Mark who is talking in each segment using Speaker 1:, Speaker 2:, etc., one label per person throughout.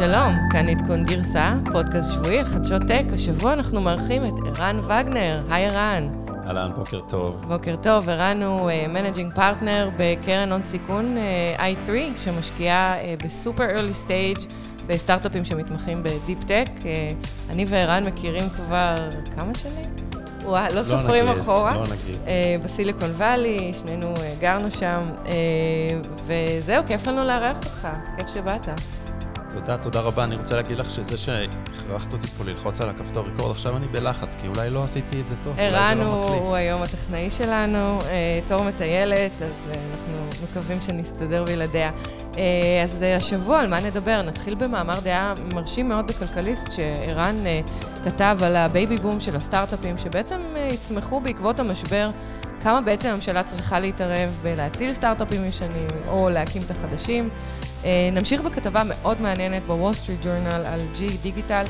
Speaker 1: שלום, כאן עדכון גרסה, פודקאסט שבועי על חדשות טק. השבוע אנחנו מארחים את ערן וגנר. היי ערן.
Speaker 2: אהלן, בוקר טוב.
Speaker 1: בוקר טוב, ערן הוא managing אה, partner בקרן הון סיכון אה, i3, שמשקיעה אה, ב super early stage בסטארט-אפים שמתמחים ב deep tech. אה, אני וערן מכירים כבר כמה שנים? וואו, לא סופרים
Speaker 2: לא נגיד,
Speaker 1: אחורה.
Speaker 2: לא נגיד.
Speaker 1: אה, בסיליקון וואלי, שנינו אה, גרנו שם, אה, וזהו, כיף לנו לארח אותך, כיף שבאת.
Speaker 2: תודה, תודה רבה. אני רוצה להגיד לך שזה שהכרחת אותי פה ללחוץ על הכפתור record, עכשיו אני בלחץ, כי אולי לא עשיתי את זה טוב, אולי זה לא מקליט.
Speaker 1: הוא היום הטכנאי שלנו, אה, תור מטיילת, אז אה, אנחנו מקווים שנסתדר בלעדיה. אה, אז השבוע, על מה נדבר? נתחיל במאמר דעה מרשים מאוד בכלכליסט, שערן כתב על ה baby boom של הסטארט-אפים, שבעצם יצמחו בעקבות המשבר. כמה בעצם הממשלה צריכה להתערב בלהציל סטארט-אפים ישנים, או להקים את החדשים. אה, נמשיך בכתבה מאוד מעניינת בוול סטריט ג'ורנל על GE Digital,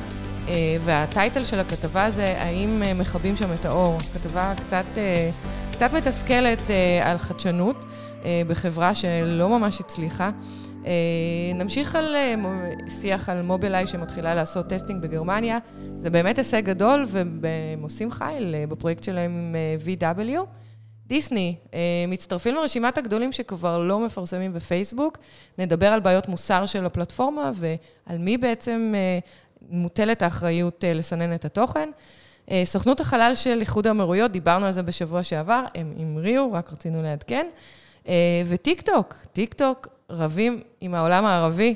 Speaker 1: אה, וה title של הכתבה זה האם אה, מכבים שם את האור. כתבה קצת, קצת מתסכלת על חדשנות בחברה שלא ממש הצליחה. נמשיך על שיח על מובילאיי שמתחילה לעשות testing בגרמניה. זה באמת הישג גדול, והם עושים חייל בפרויקט שלהם עם VW. דיסני, אה, מצטרפים לרשימת הגדולים שכבר לא מפרסמים בפייסבוק. נדבר על בעיות מוסר של הפלטפורמה ועל מי בעצם אה, מוטלת האחריות אה, לסנן את התוכן. סוכנות החלל של איחוד האמירויות, דיברנו על זה בשבוע שעבר, הם המריאו, רק רצינו לעדכן. וטיק טוק, טיק טוק רבים עם העולם הערבי.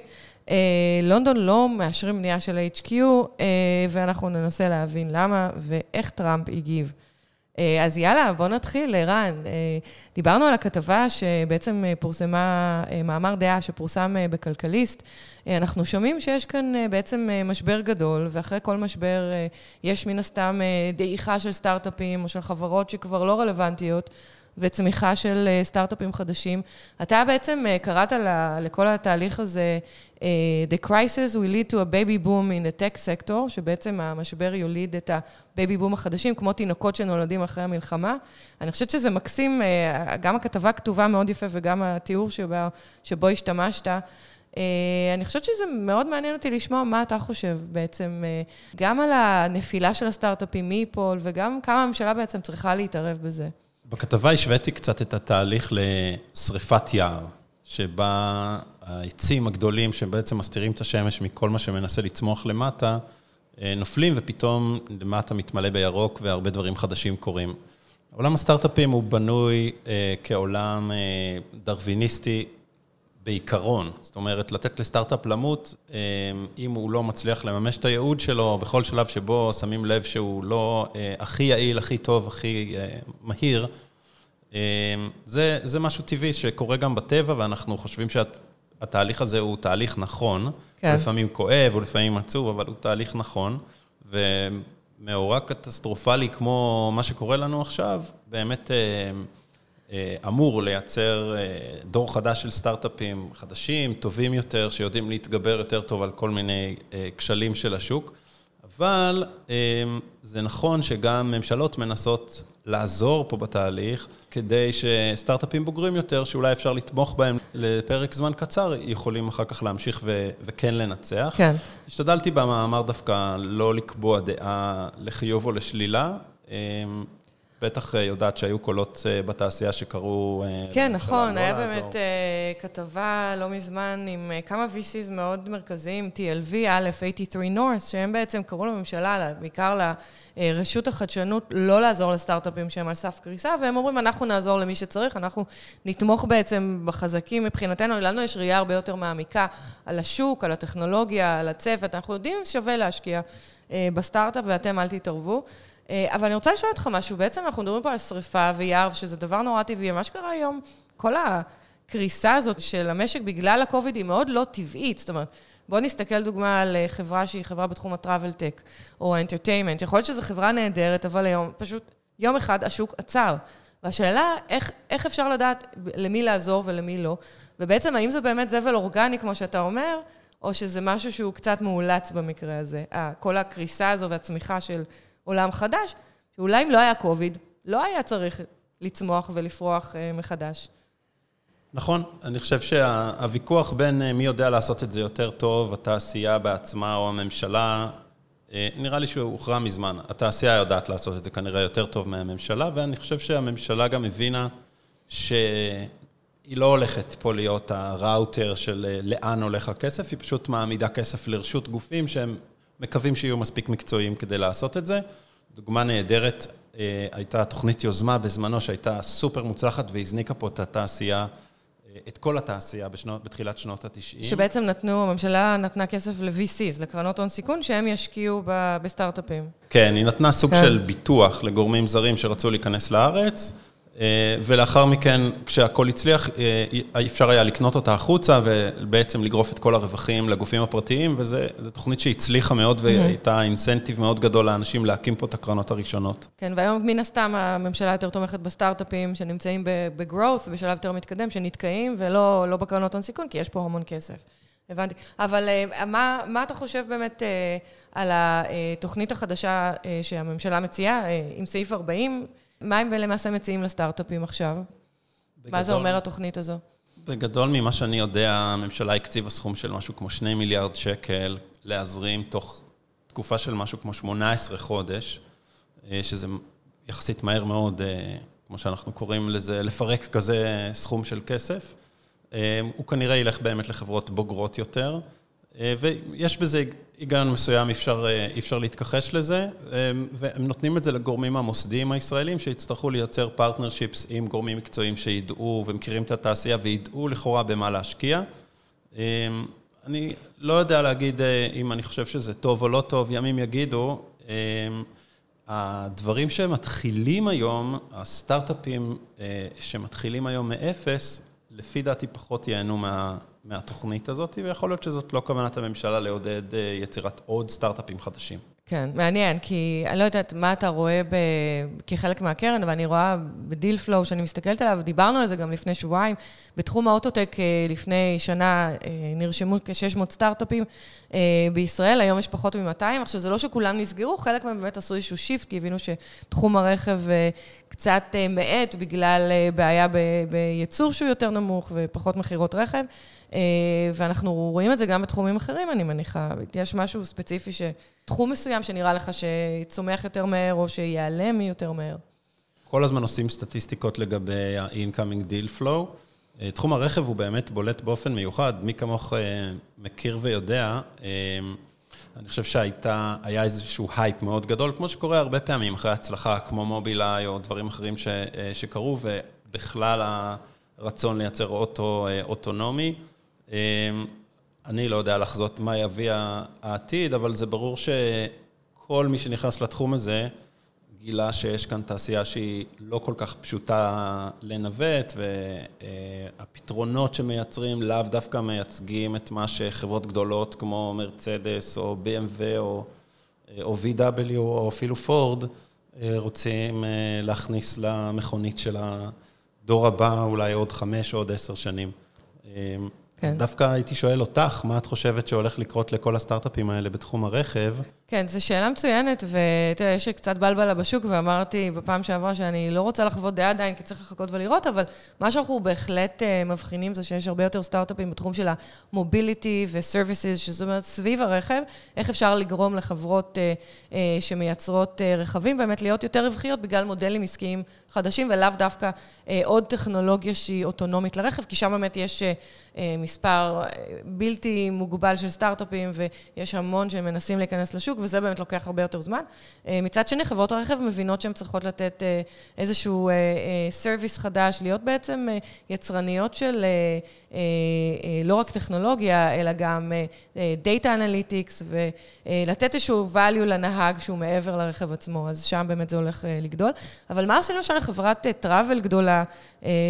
Speaker 1: לונדון לא מאשרים בנייה של HQ, ואנחנו ננסה להבין למה ואיך טראמפ הגיב. אה, אז יאללה, בואו נתחיל, ערן. אה, דיברנו על הכתבה שבעצם אה, פורסמה, מאמר דעה שפורסם בכלכליסט. אנחנו שומעים שיש כאן בעצם משבר גדול, ואחרי כל משבר יש מן הסתם דעיכה של סטארט-אפים או של חברות שכבר לא רלוונטיות. וצמיחה של סטארט-אפים חדשים. אתה בעצם קראת לכל התהליך הזה, The crisis will lead to a baby boom in the tech sector, שבעצם המשבר יוליד את ה baby boom החדשים, כמו תינוקות שנולדים אחרי המלחמה. אני חושבת שזה מקסים, אה, גם הכתבה כתובה מאוד יפה וגם התיאור שבו, שבו השתמשת. אה, אני חושבת שזה מאוד מעניין אותי לשמוע מה אתה חושב בעצם, אה, גם על הנפילה של הסטארט-אפים, מי ייפול, וגם כמה הממשלה בעצם צריכה להתערב בזה.
Speaker 2: בכתבה השוויתי קצת את התהליך לשריפת יער, שבה העצים הגדולים שבעצם מסתירים את השמש מכל מה שמנסה לצמוח למטה, אה, נופלים ופתאום למטה מתמלא בירוק והרבה דברים חדשים קורים. עולם הסטארט-אפים הוא בנוי אה, כעולם אה, דרוויניסטי בעיקרון. זאת אומרת, לתת לסטארט-אפ למות, אה, אם הוא לא מצליח לממש את הייעוד שלו, בכל שלב שבו שמים לב שהוא לא אה, הכי יעיל, הכי טוב, הכי אה, מהיר, אה, זה, זה משהו טבעי שקורה גם בטבע, ואנחנו חושבים שהתהליך הזה הוא תהליך נכון.
Speaker 1: כן.
Speaker 2: הוא לפעמים כואב, הוא לפעמים עצוב, אבל הוא תהליך נכון. ומאורע קטסטרופלי כמו מה שקורה לנו עכשיו, באמת אה, אה, אמור לייצר אה, דור חדש של סטארט-אפים חדשים, טובים יותר, שיודעים להתגבר יותר טוב על כל מיני אה, כשלים של השוק. אבל אה, זה נכון שגם ממשלות מנסות לעזור פה בתהליך, כדי שסטארט-אפים בוגרים יותר, שאולי אפשר לתמוך בהם לפרק זמן קצר, יכולים אחר כך להמשיך ו- וכן לנצח.
Speaker 1: כן.
Speaker 2: השתדלתי במאמר דווקא לא לקבוע דעה לחיוב או לשלילה. בטח אה, יודעת שהיו קולות אה, בתעשייה שקראו... אה,
Speaker 1: כן, נכון, היה
Speaker 2: לעזור.
Speaker 1: באמת כתבה לא מזמן עם כמה VCs מאוד מרכזיים, TLV, א', 83 North, שהם בעצם קראו לממשלה, בעיקר לרשות החדשנות, לא לעזור לסטארט-אפים שהם על סף קריסה, והם אומרים, אנחנו נעזור למי שצריך, אנחנו נתמוך בעצם בחזקים מבחינתנו, לנו יש ראייה הרבה יותר מעמיקה על השוק, על הטכנולוגיה, על הצוות, אנחנו יודעים ששווה להשקיע בסטארט-אפ, ואתם אל תתערבו. אה, אבל אני רוצה לשאול אותך משהו, בעצם אנחנו מדברים פה על שריפה ויער, שזה דבר נורא טבעי, מה שקרה היום, כל הקריסה הזאת של המשק בגלל הקוביד היא מאוד לא טבעית, זאת אומרת, בואו נסתכל דוגמה על אה, חברה שהיא חברה בתחום הטראבל טק, או האנטרטיימנט, יכול להיות שזו חברה נהדרת, אבל היום פשוט יום אחד השוק עצר. והשאלה, איך, איך אפשר לדעת למי לעזור ולמי לא, ובעצם האם זה באמת זבל אורגני, כמו שאתה אומר, או שזה משהו שהוא קצת מאולץ במקרה הזה, ה- כל הקריסה הזו והצמיחה של עולם חדש, שאולי אם לא היה קוביד, לא היה צריך לצמוח ולפרוח אה, מחדש.
Speaker 2: נכון, אני חושב שהוויכוח בין מי יודע לעשות את זה יותר טוב, התעשייה בעצמה או הממשלה, נראה לי שהוא הוכרע מזמן. התעשייה יודעת לעשות את זה כנראה יותר טוב מהממשלה, ואני חושב שהממשלה גם הבינה שהיא לא הולכת פה להיות הראוטר של לאן הולך הכסף, היא פשוט מעמידה כסף לרשות גופים שהם מקווים שיהיו מספיק מקצועיים כדי לעשות את זה. דוגמה נהדרת, הייתה תוכנית יוזמה בזמנו שהייתה סופר מוצלחת והזניקה פה את התעשייה. את כל התעשייה בשנות, בתחילת שנות ה-90.
Speaker 1: שבעצם נתנו, הממשלה נתנה כסף ל-VCs, לקרנות הון סיכון, שהם ישקיעו בסטארט-אפים.
Speaker 2: כן, היא נתנה סוג כן. של ביטוח לגורמים זרים שרצו להיכנס לארץ. אה, ולאחר מכן, כשהכול הצליח, אה, אפשר היה לקנות אותה החוצה ובעצם לגרוף את כל הרווחים לגופים הפרטיים, וזו תוכנית שהצליחה מאוד והייתה אינסנטיב מאוד גדול לאנשים להקים פה את הקרנות הראשונות.
Speaker 1: כן, והיום מן הסתם הממשלה יותר תומכת בסטארט-אפים שנמצאים ב-growth, בשלב יותר מתקדם, שנתקעים, ולא לא בקרנות הון סיכון, כי יש פה המון כסף. הבנתי. אבל אה, מה, מה אתה חושב באמת על התוכנית החדשה שהממשלה מציעה, עם סעיף 40? מה הם למעשה מציעים לסטארט-אפים עכשיו? בגדול, מה זה אומר התוכנית הזו?
Speaker 2: בגדול, ממה שאני יודע, הממשלה הקציבה סכום של משהו כמו 2 מיליארד שקל להזרים תוך תקופה של משהו כמו 18 חודש, אה, שזה יחסית מהר מאוד, אה, כמו שאנחנו קוראים לזה, לפרק כזה סכום של כסף. אה, הוא כנראה ילך באמת לחברות בוגרות יותר. אה, ויש בזה היגיון מסוים, אפשר, אה, אפשר להתכחש לזה, אה, והם נותנים את זה לגורמים המוסדיים הישראלים שיצטרכו לייצר partnerships עם גורמים מקצועיים שידעו ומכירים את התעשייה וידעו לכאורה במה להשקיע. אני לא יודע להגיד אם אני חושב שזה טוב או לא טוב, ימים יגידו. הדברים שמתחילים היום, הסטארט-אפים שמתחילים היום מאפס, לפי דעתי פחות ייהנו מה, מהתוכנית הזאת, ויכול להיות שזאת לא כוונת הממשלה לעודד אה, יצירת עוד סטארט-אפים חדשים.
Speaker 1: כן, מעניין, כי אני לא יודעת מה אתה רואה ב... כחלק מהקרן, אבל אני רואה בדיל פלואו שאני מסתכלת עליו, דיברנו על זה גם לפני שבועיים, בתחום האוטוטק אה, לפני שנה אה, נרשמו כ-600 סטארט-אפים בישראל, היום יש פחות מ-200, עכשיו זה לא שכולם נסגרו, חלק מהם באמת עשו איזשהו shift, כי הבינו שתחום הרכב קצת מאט בגלל בעיה בייצור שהוא יותר נמוך ופחות מכירות רכב. אה, ואנחנו רואים את זה גם בתחומים אחרים, אני מניחה. יש משהו ספציפי, ש... תחום מסוים שנראה לך שצומח יותר מהר או שיעלם יותר מהר.
Speaker 2: כל הזמן עושים סטטיסטיקות לגבי ה-incoming deal flow. אה, תחום הרכב הוא באמת בולט באופן מיוחד. מי כמוך אה, מכיר ויודע, אני חושב שהיה איזשהו הייפ מאוד גדול, כמו שקורה הרבה פעמים אחרי הצלחה, כמו מובילאיי או דברים אחרים ש, שקרו, ובכלל הרצון לייצר אוטו אוטונומי. אמ, אני לא יודע לחזות מה יביא העתיד, אבל זה ברור שכל מי שנכנס לתחום הזה גילה שיש כאן תעשייה שהיא לא כל כך פשוטה לנווט, והפתרונות שמייצרים לאו דווקא מייצגים את מה שחברות גדולות כמו מרצדס או BMW או, או VW או אפילו פורד רוצים להכניס למכונית של הדור הבא, אולי עוד חמש או עוד עשר שנים. כן. אז דווקא הייתי שואל אותך, מה את חושבת שהולך לקרות לכל הסטארט-אפים האלה בתחום הרכב?
Speaker 1: כן, זו שאלה מצוינת, ותראה, יש קצת בלבלה בשוק, ואמרתי בפעם שעברה שאני לא רוצה לחוות דעה עדיין, כי צריך לחכות ולראות, אבל מה שאנחנו בהחלט uh, מבחינים זה שיש הרבה יותר סטארט-אפים בתחום של המוביליטי ו-services, שזאת אומרת, סביב הרכב, איך אפשר לגרום לחברות uh, uh, שמייצרות רכבים באמת להיות יותר רווחיות בגלל מודלים עסקיים חדשים, ולאו דווקא עוד טכנולוגיה שהיא אוטונומית לרכב, כי שם באמת יש מספר בלתי מוגבל של סטארט-אפים, ויש המון שמנסים להיכנס לשוק. וזה באמת לוקח הרבה יותר זמן. אה, מצד שני, חברות הרכב מבינות שהן צריכות לתת אה, איזשהו סרוויס אה, חדש, להיות בעצם יצרניות של לא רק טכנולוגיה, אלא גם Data Analytics, ולתת איזשהו value לנהג שהוא מעבר לרכב עצמו, אז שם באמת זה הולך לגדול. אבל מה עושים למשל לחברת travel גדולה,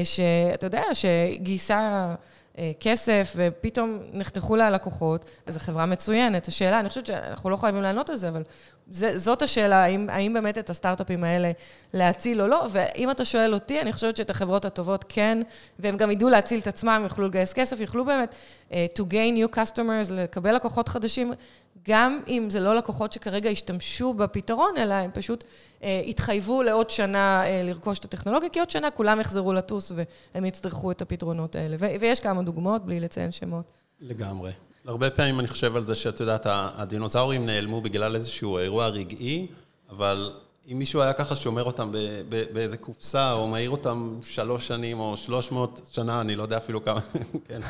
Speaker 1: שאתה יודע, שגייסה... אה, כסף, ופתאום נחתכו לה הלקוחות, אז זו חברה מצוינת. השאלה, אני חושבת שאנחנו לא חייבים לענות על זה, אבל זה, זאת השאלה, האם, האם באמת את הסטארט-אפים האלה להציל או לא, ואם אתה שואל אותי, אני חושבת שאת החברות הטובות כן, והם גם ידעו להציל את עצמם, יוכלו לגייס כסף, יוכלו באמת uh, to gain new customers, לקבל לקוחות חדשים, גם אם זה לא לקוחות שכרגע השתמשו בפתרון, אלא הם פשוט אה, התחייבו לעוד שנה אה, לרכוש את הטכנולוגיה, כי עוד שנה כולם יחזרו לטוס והם יצטרכו את הפתרונות האלה. ו- ויש כמה דוגמאות, בלי לציין שמות.
Speaker 2: לגמרי. הרבה פעמים אני חושב על זה שאת יודעת, הדינוזאורים נעלמו בגלל איזשהו אירוע רגעי, אבל אם מישהו היה ככה שומר אותם באיזה קופסה, או מעיר אותם שלוש שנים או שלוש מאות שנה, אני לא יודע אפילו כמה, כן,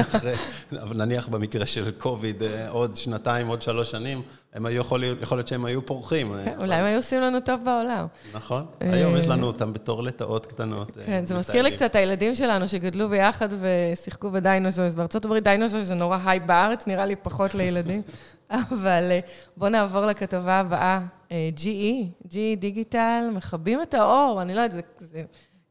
Speaker 2: אחרי, אבל נניח במקרה של קוביד, אה, עוד שנתיים, עוד שלוש שנים, הם היו יכול, יכול להיות שהם היו פורחים.
Speaker 1: כן, אולי הם היו עושים לנו טוב בעולם.
Speaker 2: נכון, היום יש לנו אותם בתור לטאות קטנות.
Speaker 1: אה, כן, זה מזכיר לי קצת את הילדים שלנו שגדלו ביחד ושיחקו ב-dinosaurs. בארצות הברית dinosaurs זה נורא הייפ בארץ, נראה לי פחות לילדים. אבל אה, בואו נעבור לכתבה הבאה. אה, GE, GE Digital, מכבים את האור, אני לא יודעת, זו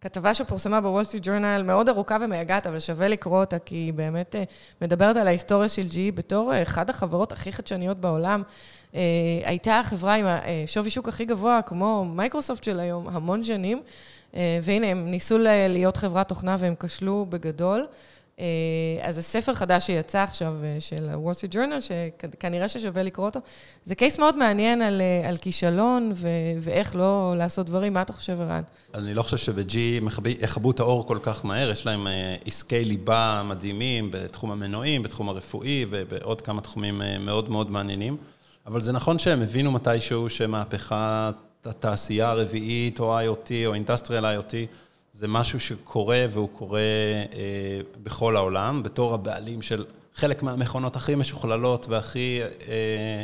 Speaker 1: כתבה שפורסמה בוול סטריט ג'ורנל, מאוד ארוכה ומייגעת, אבל שווה לקרוא אותה, כי היא באמת אה, מדברת על ההיסטוריה של GE בתור אחת החברות הכי חדשניות בעולם. הייתה החברה עם השווי שוק הכי גבוה, כמו מייקרוסופט של היום, המון שנים, והנה, הם ניסו להיות חברת תוכנה והם כשלו בגדול. אה, אז זה ספר חדש שיצא עכשיו אה, של ה-Wall Street Journal, שכנראה ששווה לקרוא אותו. זה קייס מאוד מעניין על, אה, על כישלון ו- ואיך לא לעשות דברים. מה אתה חושב, ערן?
Speaker 2: אני לא חושב שב-G יכבו את האור כל כך מהר, יש להם עסקי ליבה מדהימים בתחום המנועים, בתחום הרפואי ובעוד כמה תחומים מאוד מאוד מעניינים. אבל זה נכון שהם הבינו מתישהו שמהפכת התעשייה הרביעית, או IoT, או Industrial IoT, זה משהו שקורה, והוא קורה אה, בכל העולם, בתור הבעלים של חלק מהמכונות הכי משוכללות והכי אה,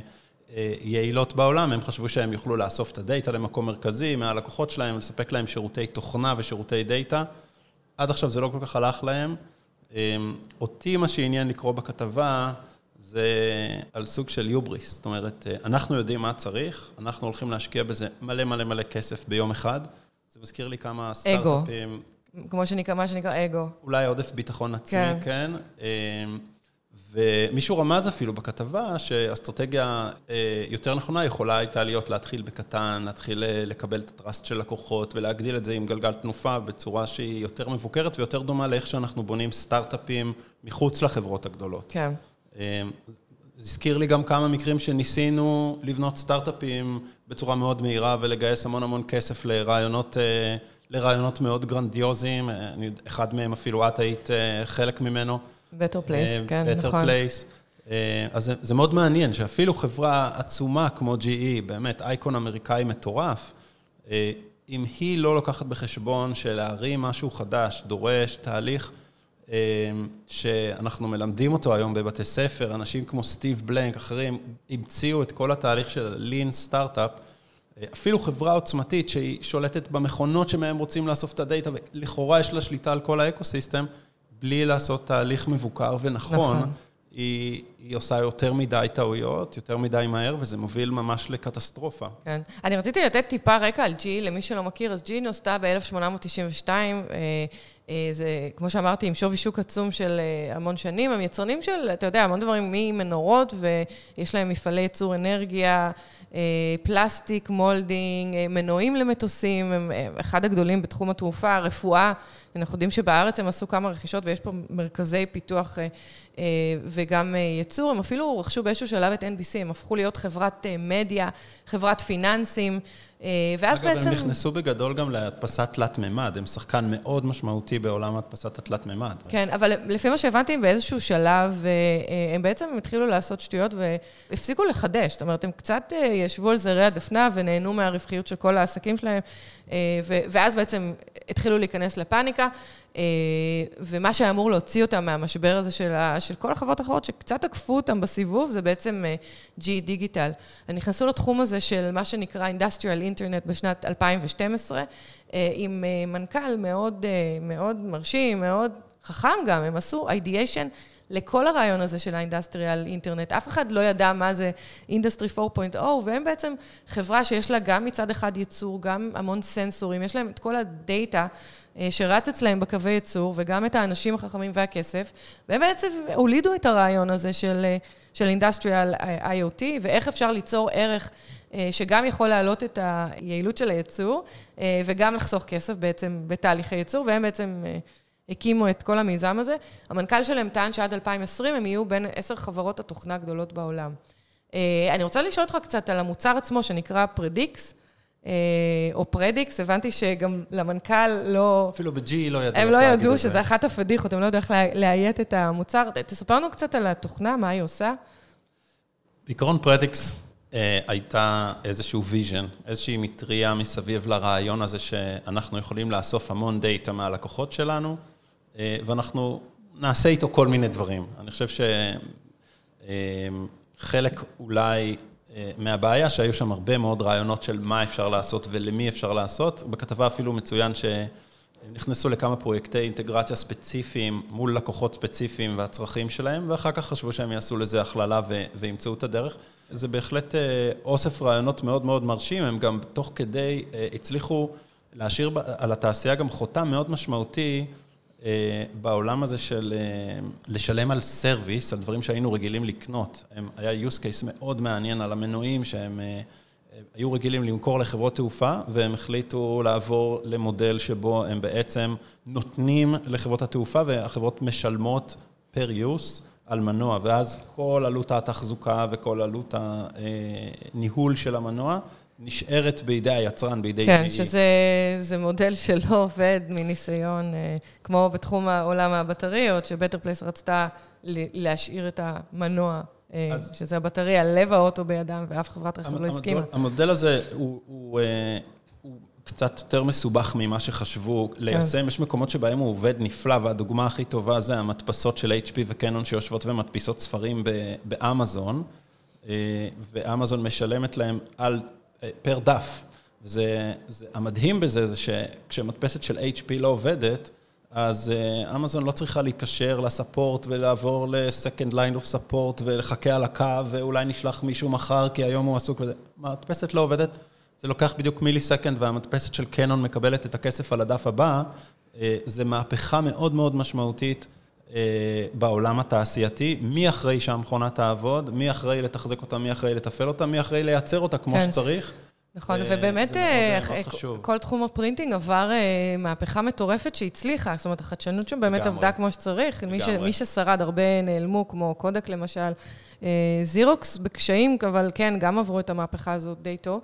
Speaker 2: אה, יעילות בעולם, הם חשבו שהם יוכלו לאסוף את הדאטה למקום מרכזי מהלקוחות שלהם, לספק להם שירותי תוכנה ושירותי דאטה. עד עכשיו זה לא כל כך הלך להם. אה, אותי מה שעניין לקרוא בכתבה, זה על סוג של יובריס. זאת אומרת, אה, אנחנו יודעים מה צריך, אנחנו הולכים להשקיע בזה מלא מלא מלא כסף ביום אחד. זה מזכיר לי כמה סטארט-אפים.
Speaker 1: כמו שנקרא, מה שנקרא אגו.
Speaker 2: אולי עודף ביטחון עצמי, כן. כן. אמ, ומישהו רמז אפילו בכתבה שאסטרטגיה אה, יותר נכונה יכולה הייתה להיות להתחיל בקטן, להתחיל אה, לקבל את הטראסט של לקוחות ולהגדיל את זה עם גלגל תנופה בצורה שהיא יותר מבוקרת ויותר דומה לאיך שאנחנו בונים סטארט-אפים מחוץ לחברות הגדולות.
Speaker 1: כן.
Speaker 2: זה הזכיר לי גם כמה מקרים שניסינו לבנות סטארט-אפים בצורה מאוד מהירה ולגייס המון המון כסף לרעיונות, אה, לרעיונות מאוד גרנדיוזיים. אה, אחד מהם אפילו את היית אה, חלק ממנו.
Speaker 1: Better Place, כן,
Speaker 2: Better נכון. Place. אז זה, זה מאוד מעניין שאפילו חברה עצומה כמו GE, באמת אייקון אמריקאי מטורף, אם היא לא לוקחת בחשבון שלהרים משהו חדש דורש תהליך שאנחנו מלמדים אותו היום בבתי ספר, אנשים כמו סטיב בלנק, אחרים, המציאו את כל התהליך של לין סטארט-אפ, אפילו חברה עוצמתית שהיא שולטת במכונות שמהם רוצים לאסוף את הדאטה, ולכאורה יש לה שליטה על כל האקוסיסטם, בלי לעשות תהליך מבוקר ונכון. נכון. היא, היא עושה יותר מדי טעויות, יותר מדי מהר, וזה מוביל ממש לקטסטרופה.
Speaker 1: כן. אני רציתי לתת טיפה רקע על G, למי שלא מכיר, אז G נוסדה ב-1892. אה, זה, כמו שאמרתי, עם שווי שוק עצום של אה, המון שנים. הם יצרנים של, אתה יודע, המון דברים ממנורות, ויש להם מפעלי ייצור אנרגיה, אה, פלסטיק, molding, מנועים למטוסים, הם אחד הגדולים בתחום התעופה, הרפואה. אנחנו יודעים שבארץ הם עשו כמה רכישות ויש פה מרכזי פיתוח וגם ייצור. הם אפילו רכשו באיזשהו שלב את NBC, הם הפכו להיות חברת מדיה, חברת פיננסים.
Speaker 2: אה, ואז אגב, בעצם... אגב, הם נכנסו בגדול גם להדפסת תלת-ממד, הם שחקן מאוד משמעותי בעולם הדפסת התלת-ממד.
Speaker 1: כן, אבל לפי מה שהבנתי, באיזשהו שלב, אה, אה, הם בעצם התחילו לעשות שטויות והפסיקו לחדש. זאת אומרת, הם קצת ישבו על זרי הדפנה ונהנו מהרווחיות של כל העסקים שלהם, ואז בעצם התחילו להיכנס לפאניקה. ומה שאמור להוציא אותם מהמשבר הזה של, ה, של כל החברות האחרות, שקצת עקפו אותם בסיבוב, זה בעצם GE Digital. הם נכנסו לתחום הזה של מה שנקרא Industrial Internet בשנת 2012, אה, עם מנכ"ל מאוד, מאוד מרשים, מאוד חכם גם, הם עשו ideation לכל הרעיון הזה של האינדסטריאל אינטרנט. אף אחד לא ידע מה זה Industry 4.0, והם בעצם חברה שיש לה גם מצד אחד ייצור, גם המון סנסורים, יש להם את כל הדאטה אה, שרץ אצלהם בקווי ייצור, וגם את האנשים החכמים והכסף, והם בעצם הולידו את הרעיון הזה של, אה, של industrial IoT, ואיך אפשר ליצור ערך אה, שגם יכול להעלות את היעילות של הייצור, וגם לחסוך כסף בעצם בתהליכי ייצור, והם בעצם הקימו את כל המיזם הזה. המנכ"ל שלהם טען שעד 2020 הם יהיו בין עשר חברות התוכנה הגדולות בעולם. אני רוצה לשאול אותך קצת על המוצר עצמו, שנקרא Predix. או Predix, הבנתי שגם למנכ"ל לא...
Speaker 2: אפילו ב-GE לא ידעו
Speaker 1: הם לא ידעו שזה אחת הפדיחות, הם לא ידעו איך לאיית את המוצר. תספר לנו קצת על התוכנה, מה היא עושה.
Speaker 2: בעיקרון Predix אה, הייתה איזשהו vision, איזושהי מטריה מסביב לרעיון הזה שאנחנו יכולים לאסוף המון דאטה מהלקוחות שלנו, אה, ואנחנו נעשה איתו כל מיני דברים. אני חושב שחלק אה, אולי מהבעיה, שהיו שם הרבה מאוד רעיונות של מה אפשר לעשות ולמי אפשר לעשות. בכתבה אפילו מצוין שהם נכנסו לכמה פרויקטי אינטגרציה ספציפיים מול לקוחות ספציפיים והצרכים שלהם, ואחר כך חשבו שהם יעשו לזה הכללה וימצאו את הדרך. זה בהחלט אה, אוסף רעיונות מאוד מאוד מרשים, הם גם תוך כדי אה, הצליחו להשאיר על התעשייה גם חותם מאוד משמעותי בעולם הזה של לשלם על סרוויס, על דברים שהיינו רגילים לקנות. היה use case מאוד מעניין על המנועים שהם היו רגילים למכור לחברות תעופה, והם החליטו לעבור למודל שבו הם בעצם נותנים לחברות התעופה, והחברות משלמות per use. על מנוע, ואז כל עלות התחזוקה וכל עלות הניהול של המנוע נשארת בידי היצרן, בידי...
Speaker 1: כן, GE. שזה מודל שלא עובד מניסיון, אה, כמו בתחום עולם הבטריות, ש Better Place רצתה להשאיר את המנוע, אה, אז, שזה הבטריה, לב האוטו בידם, ואף חברת רכב לא הסכימה.
Speaker 2: המודל הזה הוא... הוא, אה, הוא קצת יותר מסובך ממה שחשבו ליישם. כן. יש מקומות שבהם הוא עובד נפלא, והדוגמה הכי טובה זה המדפסות של HP וקנון שיושבות ומדפיסות ספרים באמזון, ואמזון משלמת להם על, פר דף. וזה, זה, המדהים בזה זה שכשמדפסת של HP לא עובדת, אז אה, אמזון לא צריכה להיקשר לספורט ולעבור ל-second line of support ולחכה על הקו ואולי נשלח מישהו מחר כי היום הוא עסוק וזה. מדפסת לא עובדת. זה לוקח בדיוק millisecond והמדפסת של קנון מקבלת את הכסף על הדף הבא, אה, זה מהפכה מאוד מאוד משמעותית בעולם התעשייתי. מי אחראי שהמכונה תעבוד, מי אחראי לתחזק אותה, מי אחראי לתפעל אותה, מי אחראי לייצר אותה כמו כן. שצריך.
Speaker 1: נכון, ובאמת כל תחום ה-printing עבר מהפכה מטורפת שהצליחה, זאת אומרת, החדשנות שם באמת עבדה כמו שצריך. מי ששרד, הרבה נעלמו, כמו קודק למשל. זירוקס בקשיים, אבל כן, גם עברו את המהפכה הזאת די טוב.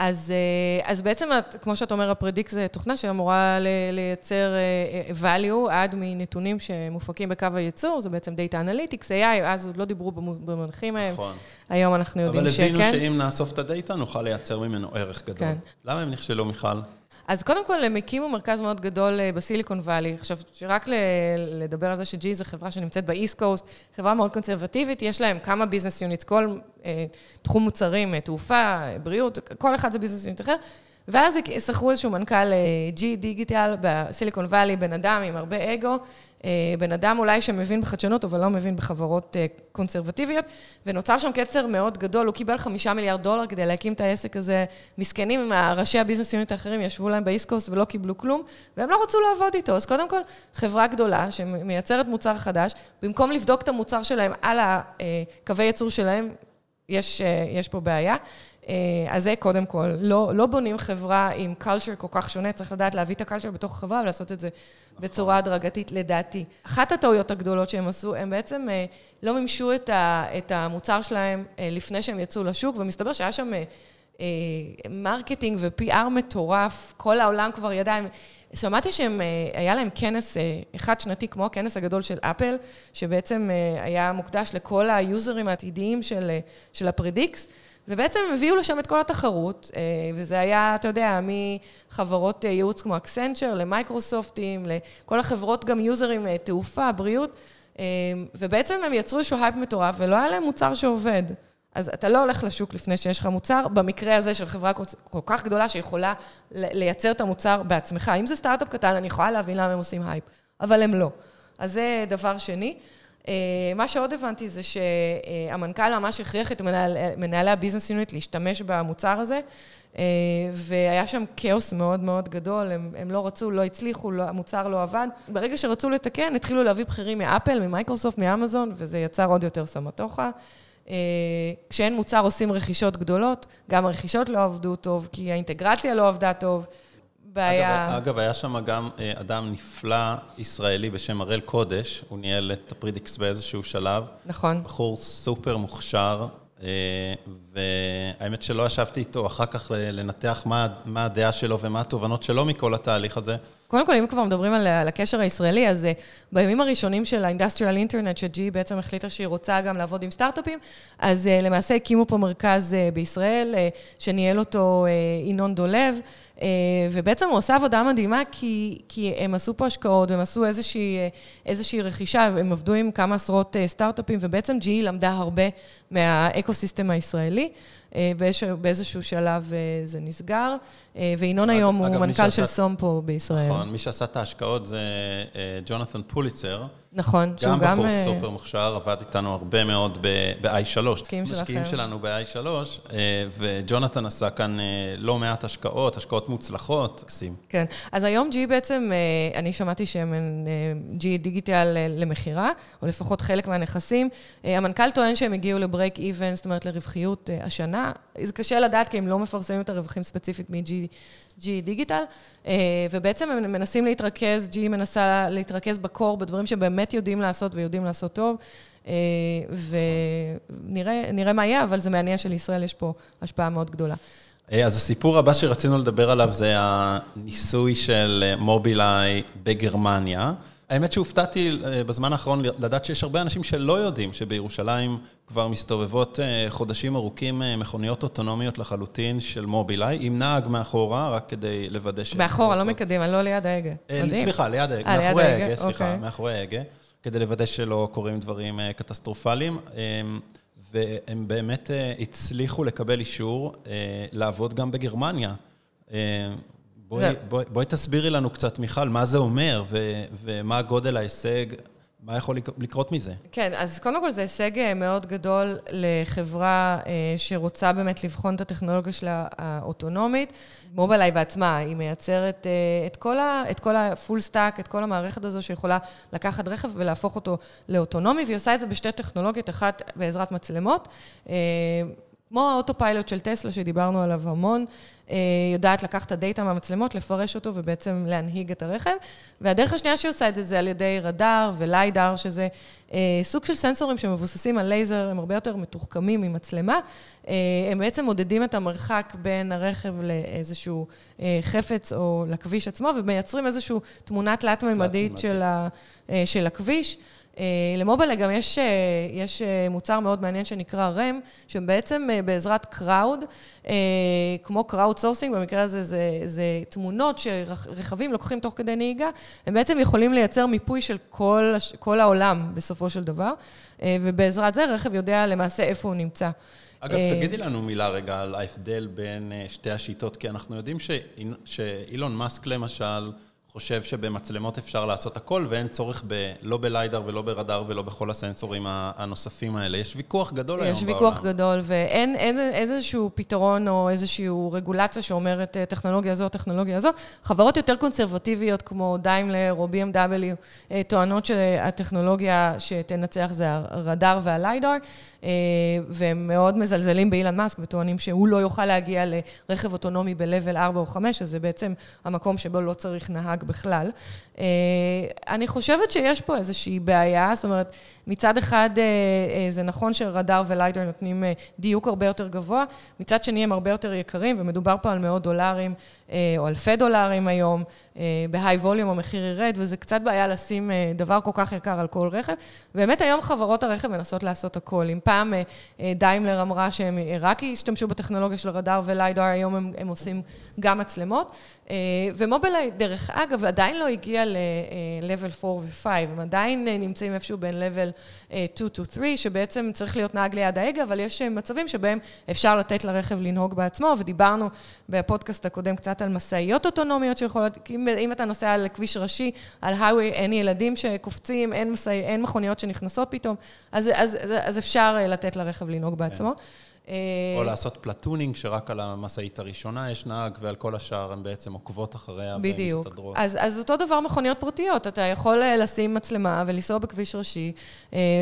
Speaker 1: אה, אז, אה, אז בעצם, כמו שאת אומר, הפרדיקט זה תוכנה שאמורה לייצר אה, value עד מנתונים שמופקים בקו הייצור, זה בעצם Data Analytics, AI, אז עוד לא דיברו במונחים האלה. נכון. היום אנחנו יודעים שכן.
Speaker 2: אבל הבינו שאם נאסוף את הדאטה, נוכל לייצר ממנו ערך גדול. כן. למה הם נכשלו, מיכל?
Speaker 1: אז קודם כל, הם הקימו מרכז מאוד גדול אה, בסיליקון וואלי. עכשיו, שרק לדבר על זה ש-GE זו חברה שנמצאת ב-East Coast, חברה מאוד קונסרבטיבית, יש להם כמה business units, כל אה, תחום מוצרים, אה, תעופה, בריאות, כל אחד זה business unit אחר. ואז שכרו איזשהו מנכ"ל GE Digital ב-Silicon Valley, בן אדם עם הרבה אגו, אה, בן אדם אולי שמבין בחדשנות, אבל לא מבין בחברות אה, קונסרבטיביות, ונוצר שם קצר מאוד גדול, הוא קיבל חמישה מיליארד דולר כדי להקים את העסק הזה. מסכנים, ראשי ה-business unit האחרים ישבו להם ב-East Coast ולא קיבלו כלום, והם לא רצו לעבוד איתו. אז קודם כל, חברה גדולה שמייצרת מוצר חדש, במקום לבדוק את המוצר שלהם על הקווי אה, ייצור שלהם, יש, יש פה בעיה. אז זה קודם כל. לא, לא בונים חברה עם קלצ'ר כל כך שונה, צריך לדעת להביא את הקלצ'ר בתוך החברה ולעשות את זה בצורה הדרגתית, לדעתי. אחת הטעויות הגדולות שהם עשו, הם בעצם אה, לא מימשו את, ה, את המוצר שלהם אה, לפני שהם יצאו לשוק, ומסתבר שהיה שם אה, marketing ו-PR מטורף, כל העולם כבר ידע, שמעתי שהיה להם כנס אחד שנתי, כמו הכנס הגדול של אפל, שבעצם היה מוקדש לכל היוזרים העתידיים של, של ה-Predix. ובעצם הביאו לשם את כל התחרות, אה, וזה היה, אתה יודע, מחברות אה, ייעוץ כמו אקסנצ'ר, למייקרוסופטים, לכל החברות, גם יוזרים, אה, תעופה, בריאות, ובעצם הם יצרו איזשהו הייפ מטורף, ולא היה להם מוצר שעובד. אז אתה לא הולך לשוק לפני שיש לך מוצר, במקרה הזה של חברה כל כך גדולה שיכולה לייצר את המוצר בעצמך. אם זה סטארט-אפ קטן, אני יכולה להבין למה הם עושים הייפ, אבל הם לא. אז זה דבר שני. אה, מה שעוד הבנתי זה שהמנכ"ל ממש הכריח את מנהל, מנהלי ה-business unit להשתמש במוצר הזה, אה, והיה שם כאוס מאוד מאוד גדול, הם, הם לא רצו, לא הצליחו, לא, המוצר לא עבד. ברגע שרצו לתקן, התחילו להביא בכירים מאפל, ממייקרוסופט, מאמזון, וזה יצר עוד יותר סמטוחה. אה, כשאין מוצר עושים רכישות גדולות, גם הרכישות לא עבדו טוב, כי האינטגרציה לא עבדה טוב. בעיה...
Speaker 2: אגב, אגב, היה שם גם אה, אדם נפלא ישראלי בשם הראל קודש, הוא ניהל את הפרידיקס באיזשהו שלב.
Speaker 1: נכון.
Speaker 2: בחור סופר מוכשר, אה, והאמת שלא ישבתי איתו אחר כך לנתח מה, מה הדעה שלו ומה התובנות שלו מכל התהליך הזה.
Speaker 1: קודם כל, אם כבר מדברים על, על הקשר הישראלי, אז uh, בימים הראשונים של ה industrial internet, ש-GE בעצם החליטה שהיא רוצה גם לעבוד עם סטארט-אפים, אז אה, למעשה הקימו פה מרכז אה, בישראל, אה, שניהל אותו אה, ינון דולב, אה, ובעצם הוא עושה עבודה מדהימה, כי, כי הם עשו פה השקעות, הם עשו איזושהי, איזושהי רכישה, הם עבדו עם כמה עשרות אה, סטארט-אפים, ובעצם GE למדה הרבה מה ecosystem הישראלי. באיזשהו שלב זה נסגר, וינון היום הוא מנכ"ל של סום פה בישראל.
Speaker 2: נכון, מי שעשה את ההשקעות זה ג'ונתן פוליצר.
Speaker 1: נכון,
Speaker 2: שהוא גם... גם בחור סופר מוכשר, עבד איתנו הרבה מאוד ב-i3.
Speaker 1: משקיעים שלכם.
Speaker 2: משקיעים שלנו ב-i3, וג'ונתן עשה כאן לא מעט השקעות, השקעות מוצלחות. מקסים.
Speaker 1: כן, אז היום G בעצם, אני שמעתי שהם G דיגיטל למכירה, או לפחות חלק מהנכסים. המנכ"ל טוען שהם הגיעו לברייק איבן, זאת אומרת לרווחיות השנה. זה קשה לדעת, כי הם לא מפרסמים את הרווחים ספציפית מ-G דיגיטל, ובעצם הם מנסים להתרכז, G מנסה להתרכז בקור, בדברים שבאמת יודעים לעשות ויודעים לעשות טוב, ונראה מה יהיה, אבל זה מעניין שלישראל יש פה השפעה מאוד גדולה.
Speaker 2: אז הסיפור הבא שרצינו לדבר עליו זה הניסוי של מובילאיי בגרמניה. האמת שהופתעתי בזמן האחרון לדעת שיש הרבה אנשים שלא יודעים שבירושלים כבר מסתובבות חודשים ארוכים מכוניות אוטונומיות לחלוטין של מובילאיי, עם נהג מאחורה, רק כדי לוודא ש...
Speaker 1: מאחורה, לא מקדימה, לא ליד ההגה.
Speaker 2: סליחה, ליד ההגה, מאחורי ההגה, סליחה, מאחורי ההגה, כדי לוודא שלא קורים דברים קטסטרופליים. והם באמת הצליחו לקבל אישור לעבוד גם בגרמניה. בואי, בואי, בואי תסבירי לנו קצת, מיכל, מה זה אומר ו, ומה גודל ההישג, מה יכול לקרות מזה?
Speaker 1: כן, אז קודם כל זה הישג מאוד גדול לחברה שרוצה באמת לבחון את הטכנולוגיה שלה האוטונומית. מובילאיי בעצמה, היא מייצרת את כל, ה, את כל ה full stack, את כל המערכת הזו שיכולה לקחת רכב ולהפוך אותו לאוטונומי, והיא עושה את זה בשתי טכנולוגיות, אחת בעזרת מצלמות. כמו ה autopilot של טסלה, שדיברנו עליו המון, יודעת לקחת את ה data מהמצלמות, לפרש אותו ובעצם להנהיג את הרכב. והדרך השנייה שהיא עושה את זה, זה על ידי רדאר וליידר, שזה סוג של סנסורים שמבוססים על לייזר, הם הרבה יותר מתוחכמים ממצלמה. הם בעצם מודדים את המרחק בין הרכב לאיזשהו חפץ או לכביש עצמו, ומייצרים איזושהי תמונה תלת-ממדית של הכביש. למובילאיי גם יש, יש מוצר מאוד מעניין שנקרא רם, שבעצם בעזרת קראוד, כמו crowd sourcing, במקרה הזה זה, זה תמונות שרכבים לוקחים תוך כדי נהיגה, הם בעצם יכולים לייצר מיפוי של כל, כל העולם בסופו של דבר, ובעזרת זה רכב יודע למעשה איפה הוא נמצא.
Speaker 2: אגב, תגידי לנו מילה רגע על ההבדל בין שתי השיטות, כי אנחנו יודעים שאילון מאסק למשל, חושב שבמצלמות אפשר לעשות הכל, ואין צורך ב, לא ב LiDAR ולא ברדאר ולא בכל הסנסורים הנוספים האלה. יש ויכוח גדול היום
Speaker 1: בעולם. יש ויכוח גדול, ואין אין, איזשהו פתרון או איזושהי רגולציה שאומרת טכנולוגיה זו, טכנולוגיה זו. חברות יותר קונסרבטיביות כמו דיימלר או BMW טוענות שהטכנולוגיה שתנצח זה הרדאר והליידר, והם מאוד מזלזלים באילן מאסק וטוענים שהוא לא יוכל להגיע לרכב אוטונומי ב-level 4 או 5, אז זה בעצם המקום שבו לא צריך נהג בכלל. אני חושבת שיש פה איזושהי בעיה, זאת אומרת, מצד אחד זה נכון שרדאר וליידר נותנים דיוק הרבה יותר גבוה, מצד שני הם הרבה יותר יקרים, ומדובר פה על מאות דולרים או אלפי דולרים היום, בהיי ווליום המחיר ירד, וזה קצת בעיה לשים דבר כל כך יקר על כל רכב. באמת היום חברות הרכב מנסות לעשות הכל. אם פעם דיימלר אמרה שהם רק השתמשו בטכנולוגיה של רדאר וליידר, היום הם, הם עושים גם מצלמות. ומובילאיי, דרך אגב, עדיין לא הגיע ל-level 4 ו-5, הם עדיין נמצאים איפשהו בין level 2 to 3, שבעצם צריך להיות נהג ליד ההגה, אבל יש מצבים שבהם אפשר לתת לרכב לנהוג בעצמו, ודיברנו בפודקאסט הקודם קצת על משאיות אוטונומיות שיכולות, אם אתה נוסע על כביש ראשי, על היווי, אין ילדים שקופצים, אין, משא, אין מכוניות שנכנסות פתאום, אז, אז, אז אפשר לתת לרכב לנהוג בעצמו.
Speaker 2: או לעשות platooning, שרק על המשאית הראשונה יש נהג, ועל כל השאר הן בעצם עוקבות אחריה
Speaker 1: בדיוק.
Speaker 2: ומסתדרות.
Speaker 1: אז, אז אותו דבר מכוניות פרטיות, אתה יכול לשים מצלמה ולנסוע בכביש ראשי,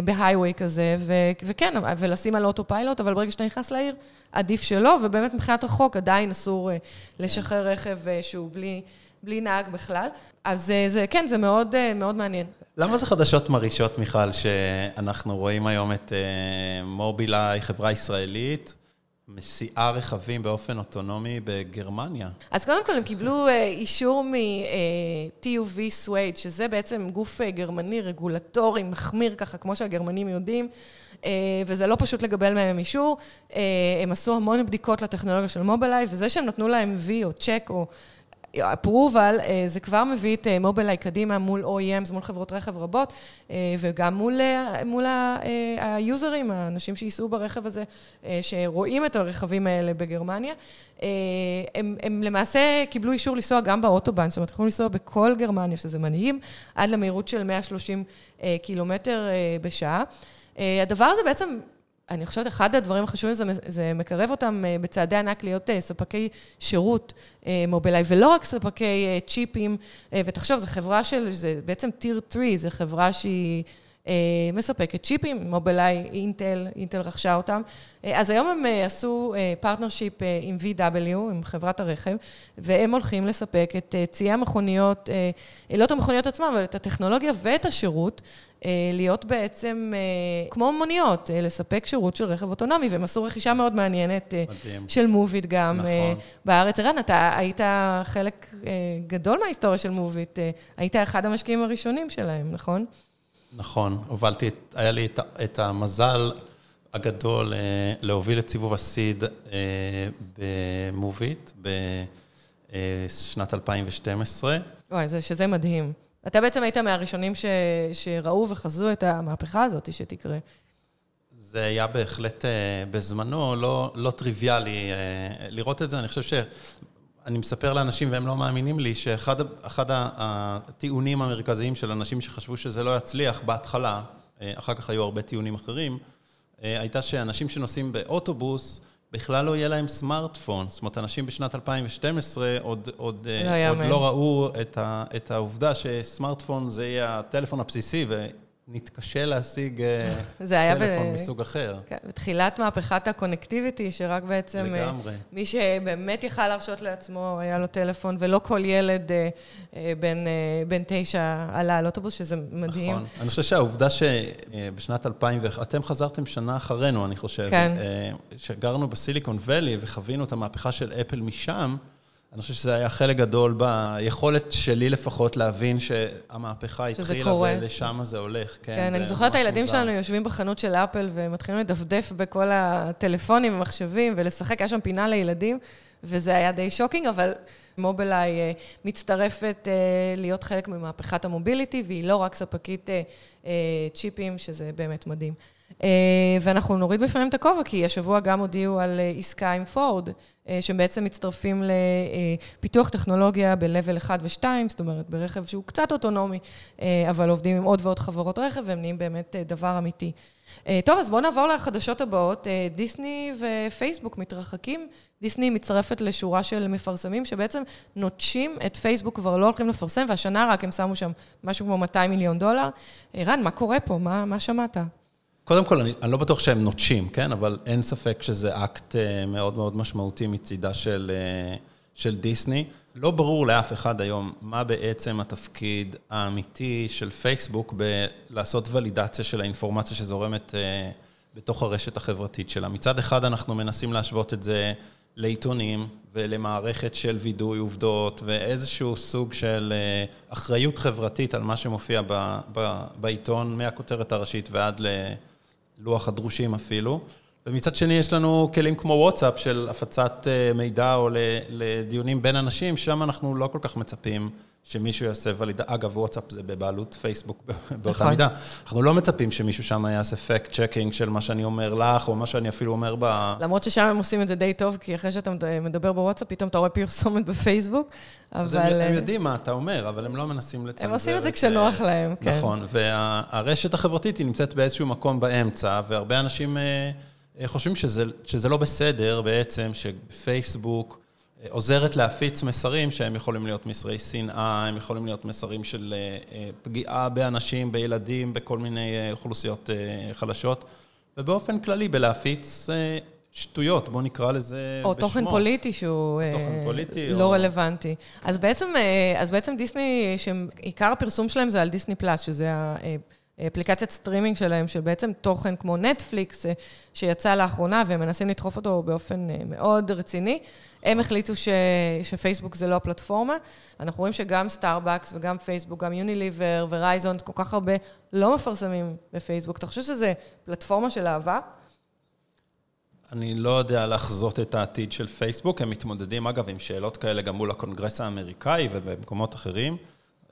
Speaker 1: בהיי-ווי כזה, ו, וכן, ולשים על אוטו פיילוט, אבל ברגע שאתה נכנס לעיר, עדיף שלא, ובאמת מבחינת החוק עדיין אסור לשחרר רכב שהוא בלי... בלי נהג בכלל. אז זה, כן, זה מאוד, מאוד מעניין.
Speaker 2: למה זה חדשות מרעישות, מיכל, שאנחנו רואים היום את מובילאיי, חברה ישראלית, מסיעה רכבים באופן אוטונומי בגרמניה?
Speaker 1: אז קודם כל, הם קיבלו אישור מ-TUV Suede, שזה בעצם גוף גרמני רגולטורי, מחמיר ככה, כמו שהגרמנים יודעים, וזה לא פשוט לקבל מהם אישור. הם עשו המון בדיקות לטכנולוגיה של מובילאיי, וזה שהם נתנו להם V או צ'ק או... approval, זה כבר מביא את מובילאיי קדימה מול OEMs, מול חברות רכב רבות, וגם מול, מול היוזרים, האנשים שייסעו ברכב הזה, שרואים את הרכבים האלה בגרמניה. הם, הם למעשה קיבלו אישור לנסוע גם באוטובן, זאת אומרת, יכולים לנסוע בכל גרמניה, שזה מדהים, עד למהירות של 130 קילומטר בשעה. הדבר הזה בעצם... אני חושבת, אחד הדברים החשובים זה, זה מקרב אותם בצעדי ענק להיות ספקי שירות מובילאיי, ולא רק ספקי צ'יפים, ותחשוב, זו חברה של, זה בעצם טיר 3, זו חברה שהיא מספקת צ'יפים, מובילאיי, אינטל, אינטל רכשה אותם. אז היום הם עשו partnership עם VW, עם חברת הרכב, והם הולכים לספק את ציי המכוניות, לא את המכוניות עצמן, אבל את הטכנולוגיה ואת השירות, להיות בעצם כמו מוניות, לספק שירות של רכב אוטונומי, והם עשו רכישה מאוד מעניינת מדהים. של מוביט גם נכון. בארץ. ערן, אתה היית חלק גדול מההיסטוריה של מוביט, היית אחד המשקיעים הראשונים שלהם, נכון?
Speaker 2: נכון, הובלתי, היה לי את, את המזל הגדול להוביל את סיבוב הסיד במוביט בשנת 2012.
Speaker 1: וואי, זה, שזה מדהים. אתה בעצם היית מהראשונים ש, שראו וחזו את המהפכה הזאת שתקרה.
Speaker 2: זה היה בהחלט בזמנו לא, לא טריוויאלי לראות את זה. אני חושב ש... אני מספר לאנשים והם לא מאמינים לי, שאחד הטיעונים המרכזיים של אנשים שחשבו שזה לא יצליח בהתחלה, אחר כך היו הרבה טיעונים אחרים, הייתה שאנשים שנוסעים באוטובוס, בכלל לא יהיה להם סמארטפון. זאת אומרת, אנשים בשנת 2012 עוד, עוד, לא, עוד לא ראו את, ה, את העובדה שסמארטפון זה יהיה הטלפון הבסיסי. נתקשה להשיג טלפון ב... מסוג אחר.
Speaker 1: כן, בתחילת מהפכת הקונקטיביטי, שרק בעצם...
Speaker 2: לגמרי.
Speaker 1: מי שבאמת יכל להרשות לעצמו, היה לו טלפון, ולא כל ילד בן, בן תשע עלה על אוטובוס, שזה מדהים.
Speaker 2: נכון. אני חושב שהעובדה שבשנת 2000, אתם חזרתם שנה אחרינו, אני חושב,
Speaker 1: כן.
Speaker 2: שגרנו בסיליקון וואלי וחווינו את המהפכה של אפל משם, אני חושב שזה היה חלק גדול ביכולת שלי לפחות להבין שהמהפכה התחילה ולשם זה הולך.
Speaker 1: כן, כן אני זוכרת את הילדים שלנו יושבים בחנות של אפל ומתחילים לדפדף בכל הטלפונים ומחשבים ולשחק, היה שם פינה לילדים, וזה היה די shocking, אבל מובילאיי מצטרפת להיות חלק ממהפכת ה mobility, והיא לא רק ספקית צ'יפים, שזה באמת מדהים. ואנחנו נוריד בפניהם את הכובע, כי השבוע גם הודיעו על עסקה עם פורד, שבעצם מצטרפים לפיתוח טכנולוגיה ב-level 1 ו-2, זאת אומרת, ברכב שהוא קצת אוטונומי, אבל עובדים עם עוד ועוד חברות רכב, והם נהיים באמת דבר אמיתי. טוב, אז בואו נעבור לחדשות הבאות. דיסני ופייסבוק מתרחקים. דיסני מצטרפת לשורה של מפרסמים שבעצם נוטשים את פייסבוק, כבר לא הולכים לפרסם, והשנה רק הם שמו שם משהו כמו 200 מיליון דולר. רן, מה קורה פה? מה, מה שמעת?
Speaker 2: קודם כל, אני, אני לא בטוח שהם נוטשים, כן? אבל אין ספק שזה אקט מאוד מאוד משמעותי מצידה של, של דיסני. לא ברור לאף אחד היום מה בעצם התפקיד האמיתי של פייסבוק בלעשות ולידציה של האינפורמציה שזורמת בתוך הרשת החברתית שלה. מצד אחד אנחנו מנסים להשוות את זה לעיתונים ולמערכת של וידוי עובדות ואיזשהו סוג של אחריות חברתית על מה שמופיע ב, ב, בעיתון, מהכותרת הראשית ועד ללוח הדרושים אפילו. ומצד שני יש לנו כלים כמו וואטסאפ של הפצת מידע או לדיונים בין אנשים, שם אנחנו לא כל כך מצפים שמישהו יעשה ולידציה, אגב, וואטסאפ זה בבעלות פייסבוק באותה מידה. אנחנו לא מצפים שמישהו שם יעשה fact checking של מה שאני אומר לך, או מה שאני אפילו אומר ב...
Speaker 1: למרות ששם הם עושים את זה די טוב, כי אחרי שאתה מדבר בוואטסאפ, פתאום אתה רואה פרסומת בפייסבוק, אבל...
Speaker 2: הם יודעים מה אתה אומר, אבל הם לא מנסים לצנזר.
Speaker 1: הם עושים את זה כשנוח להם, כן.
Speaker 2: נכון, והרשת החברתית היא נמצאת באיזשהו מקום באמצע, והרבה אנשים... חושבים שזה, שזה לא בסדר בעצם שפייסבוק עוזרת להפיץ מסרים שהם יכולים להיות מסרי שנאה, הם יכולים להיות מסרים של פגיעה באנשים, בילדים, בכל מיני אוכלוסיות חלשות, ובאופן כללי בלהפיץ שטויות, בואו נקרא לזה
Speaker 1: או בשמו. או תוכן פוליטי שהוא תוכן פוליטי, לא או... רלוונטי. אז בעצם, אז בעצם דיסני, שעיקר הפרסום שלהם זה על דיסני פלאס, שזה אפליקציית סטרימינג שלהם, של בעצם תוכן כמו נטפליקס, שיצא לאחרונה, והם מנסים לדחוף אותו באופן מאוד רציני. הם החליטו ש... שפייסבוק זה לא הפלטפורמה. אנחנו רואים שגם סטארבקס וגם פייסבוק, גם יוניליבר Verizon, כל כך הרבה לא מפרסמים בפייסבוק. אתה חושב שזה פלטפורמה של אהבה?
Speaker 2: אני לא יודע לחזות את העתיד של פייסבוק, הם מתמודדים אגב עם שאלות כאלה גם מול הקונגרס האמריקאי ובמקומות אחרים.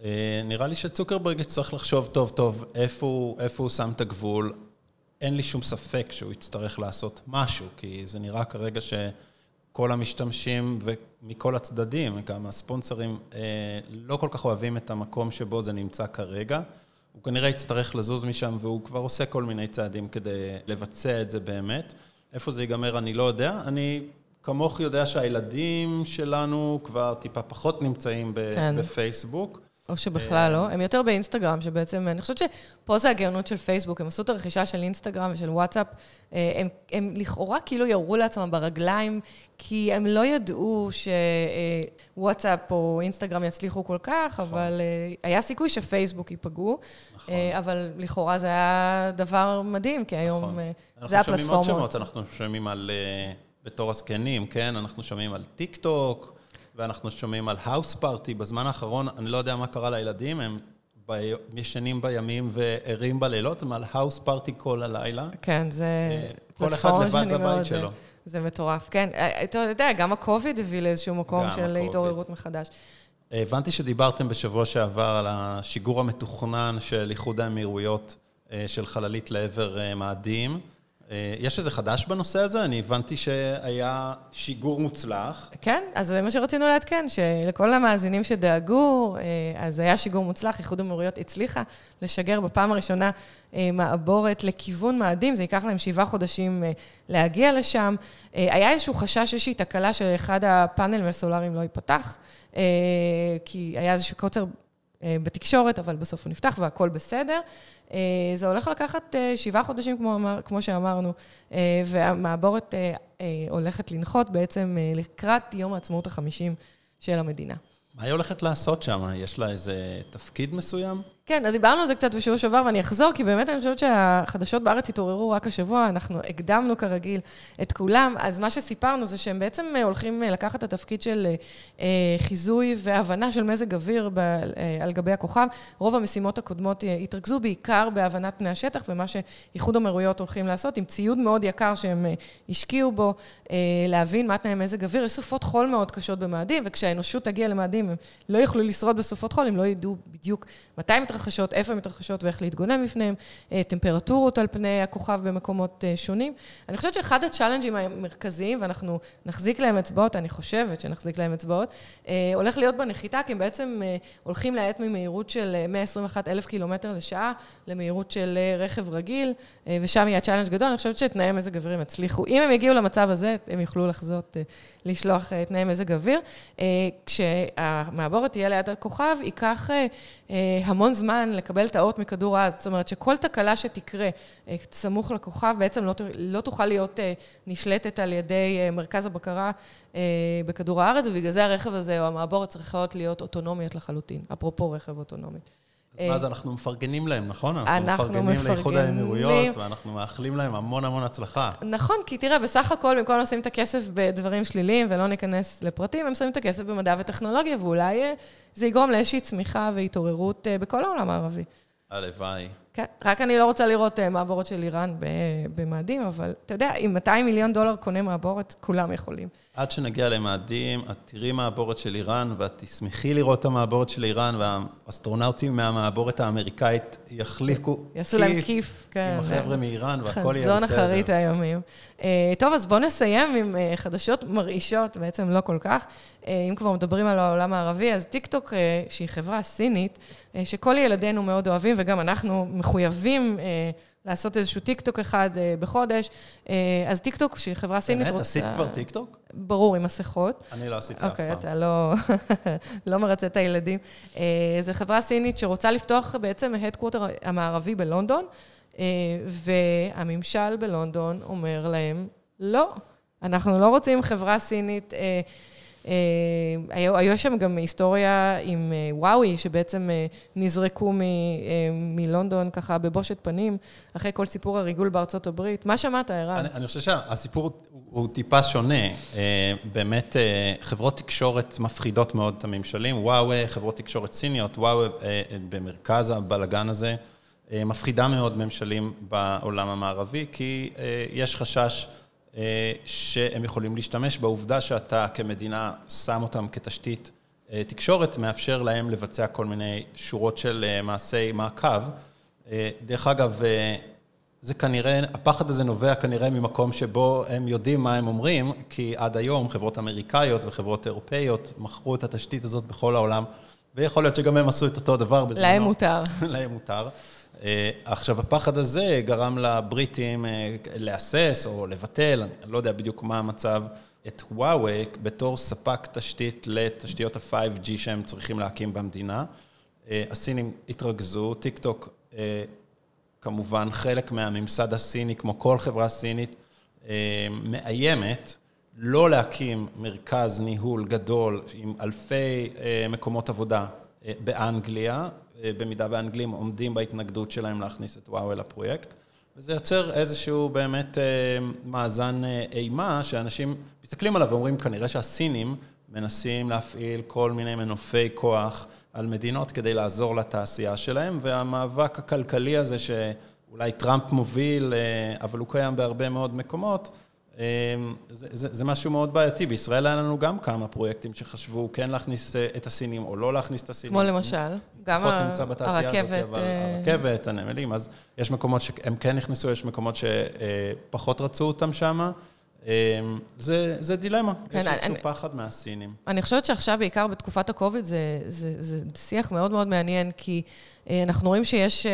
Speaker 2: אה, נראה לי שצוקרברג יצטרך לחשוב טוב טוב איפה הוא, איפה הוא שם את הגבול. אין לי שום ספק שהוא יצטרך לעשות משהו, כי זה נראה כרגע שכל המשתמשים ומכל הצדדים, גם הספונסרים, אה, לא כל כך אוהבים את המקום שבו זה נמצא כרגע. הוא כנראה יצטרך לזוז משם, והוא כבר עושה כל מיני צעדים כדי לבצע את זה באמת. איפה זה ייגמר אני לא יודע. אני כמוך יודע שהילדים שלנו כבר טיפה פחות נמצאים כן. בפייסבוק.
Speaker 1: או שבכלל לא, הם יותר באינסטגרם, שבעצם, אני חושבת שפה זה הגאונות של פייסבוק, הם עשו את הרכישה של אינסטגרם ושל וואטסאפ, אה, הם, הם לכאורה כאילו ירו לעצמם ברגליים, כי הם לא ידעו שוואטסאפ או אינסטגרם יצליחו כל כך, נכון. אבל אה, היה סיכוי שפייסבוק ייפגעו, נכון. אה, אבל לכאורה זה היה דבר מדהים, כי היום נכון. זה הפלטפורמות. אנחנו
Speaker 2: שומעים עוד שמות, אנחנו שומעים על, בתור הזקנים, כן? אנחנו שומעים על טיק טוק. ואנחנו שומעים על האוס פארטי. בזמן האחרון, אני לא יודע מה קרה לילדים, הם ב... ישנים בימים וערים בלילות, הם על האוס פארטי כל הלילה.
Speaker 1: כן, זה
Speaker 2: אה, כל אחד לבד בבית מאוד, שלו.
Speaker 1: זה מטורף, כן. אה, אתה יודע, גם הקוביד הביא לאיזשהו מקום של התעוררות מחדש.
Speaker 2: הבנתי שדיברתם בשבוע שעבר על השיגור המתוכנן של איחוד האמירויות אה, של חללית לעבר מאדים. אה, יש איזה חדש בנושא הזה? אני הבנתי שהיה שיגור מוצלח.
Speaker 1: כן, אז זה מה שרצינו לעדכן, שלכל המאזינים שדאגו, אה, אז היה שיגור מוצלח, איחוד המוריות הצליחה לשגר בפעם הראשונה אה, מעבורת לכיוון מאדים, זה ייקח להם שבעה חודשים להגיע לשם. היה איזשהו חשש, איזושהי תקלה שאחד הפאנלים הסולאריים לא ייפתח, כי היה איזשהו קוצר בתקשורת, אבל בסוף הוא נפתח והכל בסדר. אה, זה הולך לקחת אה, שבעה חודשים, כמו, אמר, כמו שאמרנו, אה, והמעבורת הולכת לנחות בעצם לקראת יום העצמאות החמישים של המדינה.
Speaker 2: מה היא הולכת לעשות שם? יש לה איזה תפקיד מסוים?
Speaker 1: כן, אז דיברנו על זה קצת בשבוע שעבר, ואני אחזור, כי באמת אני חושבת שהחדשות בארץ התעוררו רק השבוע, אנחנו הקדמנו כרגיל את כולם. אז מה שסיפרנו זה שהם בעצם הולכים לקחת את התפקיד של אה, חיזוי והבנה של מזג אוויר אה, על גבי הכוכב. רוב המשימות הקודמות אה, התרכזו בעיקר בהבנת פני השטח, ומה שאיחוד האמירויות הולכים לעשות, עם ציוד מאוד יקר שהם השקיעו בו, להבין מה תנאי מזג אוויר. יש סופות חול מאוד קשות במאדים, וכשהאנושות תגיע למאדים, הם לא יוכלו לשרוד בסופות חול, הם לא ידעו בדיוק מתי מתרחשים. מתרחשות, איפה הן מתרחשות ואיך להתגונן בפניהן, אה, טמפרטורות על פני הכוכב במקומות אה, שונים. אני חושבת שאחד ה challenge-ים המרכזיים, ואנחנו נחזיק להם אצבעות, אני חושבת שנחזיק להם אצבעות, אה, הולך להיות בנחיתה, כי הם בעצם הולכים להאט ממהירות של 121 אלף קילומטר לשעה למהירות של רכב רגיל, ושם יהיה challenge גדול. אני חושבת שתנאי מזג אוויר הם יצליחו. אם הם יגיעו למצב הזה, הם יוכלו לחזות, לשלוח תנאי מזג אוויר. כשהמעבורת תהיה ליד הכוכב, ייקח המון. זמן לקבל את האות מכדור הארץ. זאת אומרת שכל תקלה שתקרה אה, סמוך לכוכב בעצם לא, לא תוכל להיות אה, נשלטת על ידי אה, מרכז הבקרה בכדור הארץ, ובגלל זה הרכב הזה או המעבורת צריכות להיות אוטונומיות לחלוטין, אפרופו רכב אוטונומי.
Speaker 2: אז מה, אז אנחנו מפרגנים להם, נכון? אנחנו מפרגנים לאיחוד האמירויות, ואנחנו מאחלים להם המון המון הצלחה.
Speaker 1: נכון, כי תראה, בסך הכל, במקום לשים את הכסף בדברים שליליים ולא ניכנס לפרטים, הם שמים את הכסף במדע וטכנולוגיה, ואולי זה יגרום לאיזושהי צמיחה והתעוררות בכל העולם הערבי.
Speaker 2: הלוואי.
Speaker 1: כן, רק אני לא רוצה לראות אה, מעבורת של איראן במאדים, אבל אתה יודע, אם 200 מיליון דולר קונה מעבורת, כולם יכולים.
Speaker 2: עד שנגיע למאדים, את תראי מעבורת של איראן, ואת תשמחי לראות את המעבורת של איראן, והאסטרונאוטים מהמעבורת האמריקאית יחליקו
Speaker 1: כיף. יעשו להם כיף, כן.
Speaker 2: עם החבר'ה מאיראן, והכל יהיה בסדר.
Speaker 1: חזון אחרית היומים. אה, טוב, אז בואו נסיים עם אה, חדשות מרעישות, בעצם לא כל כך. אם כבר מדברים על העולם הערבי, אז טיקטוק, שהיא חברה סינית, שכל ילדינו מאוד אוהבים, וגם אנחנו מחויבים לעשות איזשהו טיקטוק אחד בחודש. אז טיקטוק, שהיא חברה סינית
Speaker 2: רוצה... באמת? עשית כבר טיקטוק?
Speaker 1: ברור, עם מסכות.
Speaker 2: אני לא עשיתי אף
Speaker 1: אוקיי,
Speaker 2: פעם.
Speaker 1: אתה לא, לא מרצה את הילדים. זו חברה סינית שרוצה לפתוח בעצם ה headquarter המערבי בלונדון, והממשל בלונדון אומר להם, לא, אנחנו לא רוצים חברה סינית. היו שם גם היסטוריה עם וואוי, שבעצם נזרקו מלונדון ככה בבושת פנים, אחרי כל סיפור הריגול בארצות הברית. מה שמעת, ערן?
Speaker 2: אני חושב שהסיפור הוא טיפה שונה. באמת, חברות תקשורת מפחידות מאוד את הממשלים. וואוי, חברות תקשורת סיניות, וואוי במרכז הבלגן הזה, מפחידה מאוד ממשלים בעולם המערבי, כי יש חשש... שהם יכולים להשתמש בעובדה שאתה כמדינה שם אותם כתשתית תקשורת, מאפשר להם לבצע כל מיני שורות של מעשי מעקב. דרך אגב, זה כנראה, הפחד הזה נובע כנראה ממקום שבו הם יודעים מה הם אומרים, כי עד היום חברות אמריקאיות וחברות אירופאיות מכרו את התשתית הזאת בכל העולם, ויכול להיות שגם הם עשו את אותו דבר בזמנו.
Speaker 1: להם מותר.
Speaker 2: להם מותר. עכשיו, הפחד הזה גרם לבריטים להסס או לבטל, אני לא יודע בדיוק מה המצב, את וואוי בתור ספק תשתית לתשתיות ה-5G שהם צריכים להקים במדינה. הסינים התרכזו, טיק טוק כמובן חלק מהממסד הסיני, כמו כל חברה סינית, מאיימת לא להקים מרכז ניהול גדול עם אלפי מקומות עבודה באנגליה, במידה והאנגלים עומדים בהתנגדות שלהם להכניס את וואו אל הפרויקט. וזה יוצר איזשהו באמת מאזן אימה, שאנשים מסתכלים עליו ואומרים, כנראה שהסינים מנסים להפעיל כל מיני מנופי כוח על מדינות כדי לעזור לתעשייה שלהם, והמאבק הכלכלי הזה שאולי טראמפ מוביל, אבל הוא קיים בהרבה מאוד מקומות, זה, זה, זה משהו מאוד בעייתי. בישראל היה לנו גם כמה פרויקטים שחשבו כן להכניס את הסינים או לא להכניס את הסינים.
Speaker 1: כמו למשל, גם
Speaker 2: הרכבת,
Speaker 1: הזאת,
Speaker 2: הרכבת, הנמלים, אז יש מקומות שהם כן נכנסו, יש מקומות שפחות רצו אותם שם. זה, זה דילמה, כן, יש איזשהו פחד מהסינים.
Speaker 1: אני חושבת שעכשיו, בעיקר בתקופת הקוביד, זה, זה, זה שיח מאוד מאוד מעניין, כי אנחנו רואים שיש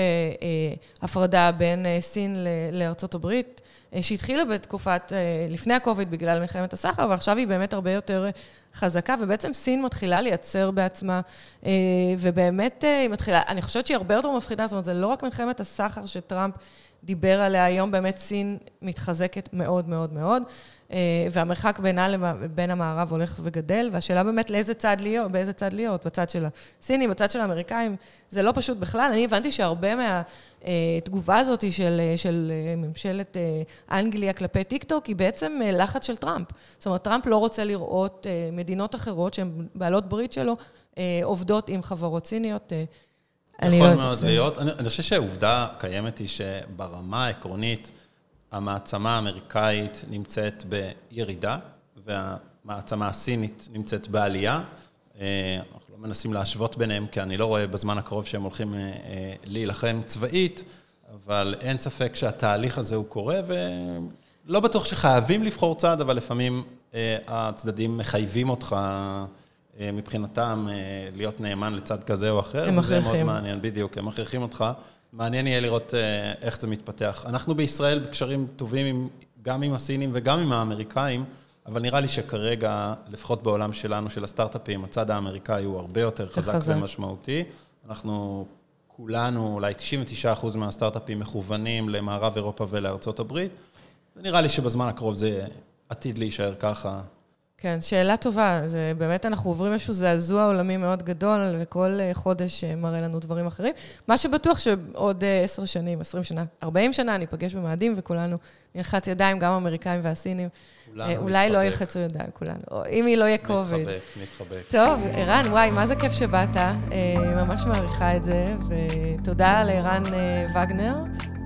Speaker 1: הפרדה בין סין לארצות הברית. שהתחילה בתקופת, לפני הקוביד בגלל מלחמת הסחר, ועכשיו היא באמת הרבה יותר חזקה, ובעצם סין מתחילה לייצר בעצמה, ובאמת היא מתחילה, אני חושבת שהיא הרבה יותר מפחידה, זאת אומרת, זה לא רק מלחמת הסחר שטראמפ דיבר עליה, היום באמת סין מתחזקת מאוד מאוד מאוד, והמרחק בינה לבין המערב הולך וגדל, והשאלה באמת לאיזה צד להיות, באיזה צד להיות, בצד של הסינים, בצד של האמריקאים, זה לא פשוט בכלל. אני הבנתי שהרבה מהתגובה הזאת של, של ממשלת אנגליה כלפי טיקטוק, היא בעצם לחץ של טראמפ. זאת אומרת, טראמפ לא רוצה לראות מדינות אחרות שהן בעלות ברית שלו, עובדות עם חברות סיניות.
Speaker 2: יכול מאוד להיות. אני חושב שהעובדה קיימת היא שברמה העקרונית, המעצמה האמריקאית נמצאת בירידה, והמעצמה הסינית נמצאת בעלייה. אנחנו לא מנסים להשוות ביניהם, כי אני לא רואה בזמן הקרוב שהם הולכים להילחם צבאית, אבל אין ספק שהתהליך הזה הוא קורה, ולא בטוח שחייבים לבחור צעד, אבל לפעמים הצדדים מחייבים אותך מבחינתם להיות נאמן לצד כזה או אחר.
Speaker 1: הם מכריחים.
Speaker 2: זה מאוד מעניין, בדיוק, הם מכריחים אותך. מעניין יהיה לראות איך זה מתפתח. אנחנו בישראל בקשרים טובים גם עם הסינים וגם עם האמריקאים, אבל נראה לי שכרגע, לפחות בעולם שלנו, של הסטארט-אפים, הצד האמריקאי הוא הרבה יותר חזק ומשמעותי. אנחנו כולנו, אולי 99% מהסטארט-אפים מכוונים למערב אירופה ולארצות הברית, ונראה לי שבזמן הקרוב זה עתיד להישאר ככה.
Speaker 1: כן, שאלה טובה. זה באמת, אנחנו עוברים איזשהו זעזוע עולמי מאוד גדול, וכל חודש מראה לנו דברים אחרים. מה שבטוח שעוד עשר שנים, עשרים שנה, ארבעים שנה, אני אפגש במאדים, וכולנו נלחץ ידיים, גם האמריקאים והסינים. אולי לא ילחצו ידיים, כולנו. או אם היא לא יהיה קוביד.
Speaker 2: מתחבק, מתחבק.
Speaker 1: טוב, ערן, וואי, מה זה כיף שבאת. ממש מעריכה את זה, ותודה לערן וגנר.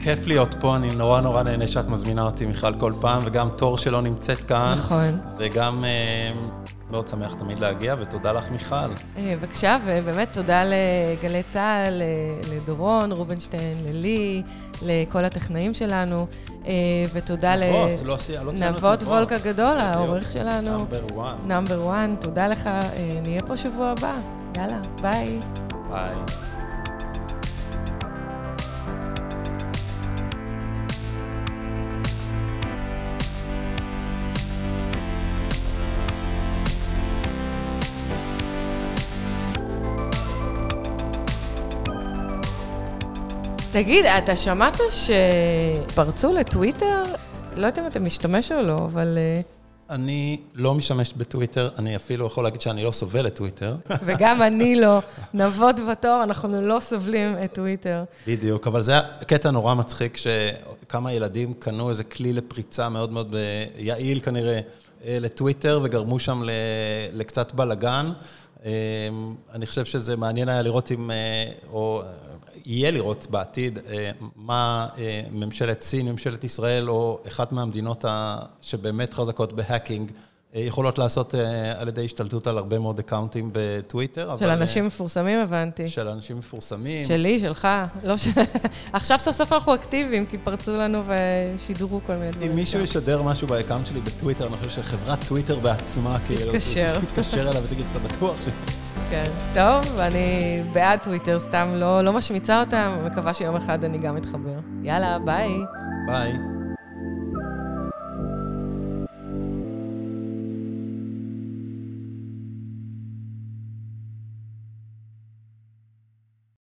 Speaker 2: כיף להיות פה, אני נורא נורא נהנה שאת מזמינה אותי, מיכל, כל פעם, וגם תור שלא נמצאת כאן.
Speaker 1: נכון.
Speaker 2: וגם מאוד שמח תמיד להגיע, ותודה לך, מיכל.
Speaker 1: בבקשה, ובאמת תודה לגלי צה"ל, לדורון, רובינשטיין, ללי, לכל הטכנאים שלנו, ותודה לנבות וולק הגדול, העורך שלנו.
Speaker 2: number 1.
Speaker 1: number 1, תודה לך, נהיה פה שבוע הבא. יאללה, ביי.
Speaker 2: ביי.
Speaker 1: תגיד, אתה שמעת שפרצו לטוויטר? לא יודעת אם אתה משתמש או לא, אבל... אה,
Speaker 2: אני לא משתמש בטוויטר, אני אפילו יכול להגיד שאני לא סובל את טוויטר.
Speaker 1: וגם אני לא. נבות בתור, אנחנו לא סובלים את טוויטר.
Speaker 2: בדיוק, אבל זה היה קטע נורא מצחיק, שכמה ילדים קנו איזה כלי לפריצה מאוד מאוד יעיל כנראה אה, לטוויטר, וגרמו שם לקצת בלאגן. אה, אני חושב שזה מעניין היה לראות אם, או יהיה לראות בעתיד אה, מה אה, ממשלת סין, ממשלת ישראל, או אחת מהמדינות שבאמת חזקות ב hacking, אה, יכולות לעשות על ידי השתלטות על הרבה מאוד אקאונטים בטוויטר.
Speaker 1: של אבל... אנשים מפורסמים, הבנתי.
Speaker 2: של אנשים מפורסמים.
Speaker 1: שלי, שלך. לא ש... עכשיו סוף סוף אנחנו אקטיביים, כי פרצו לנו ושידרו כל מיני דברים.
Speaker 2: אם מישהו ישדר משהו ב account שלי בטוויטר, אני חושב שחברת טוויטר בעצמה, כאילו...
Speaker 1: תתקשר.
Speaker 2: תתקשר אליו ותגיד, אתה בטוח ש...
Speaker 1: כן. טוב, ואני בעד טוויטר, סתם לא, לא משמיצה אותם, מקווה שיום אחד אני גם אתחבר. יאללה, ביי.
Speaker 2: ביי.